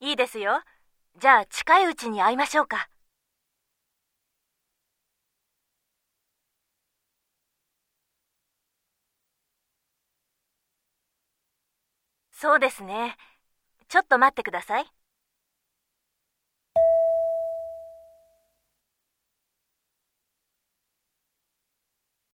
いいですよ。じゃあ近いうちに会いましょうか。そうですね。ちょっと待ってください。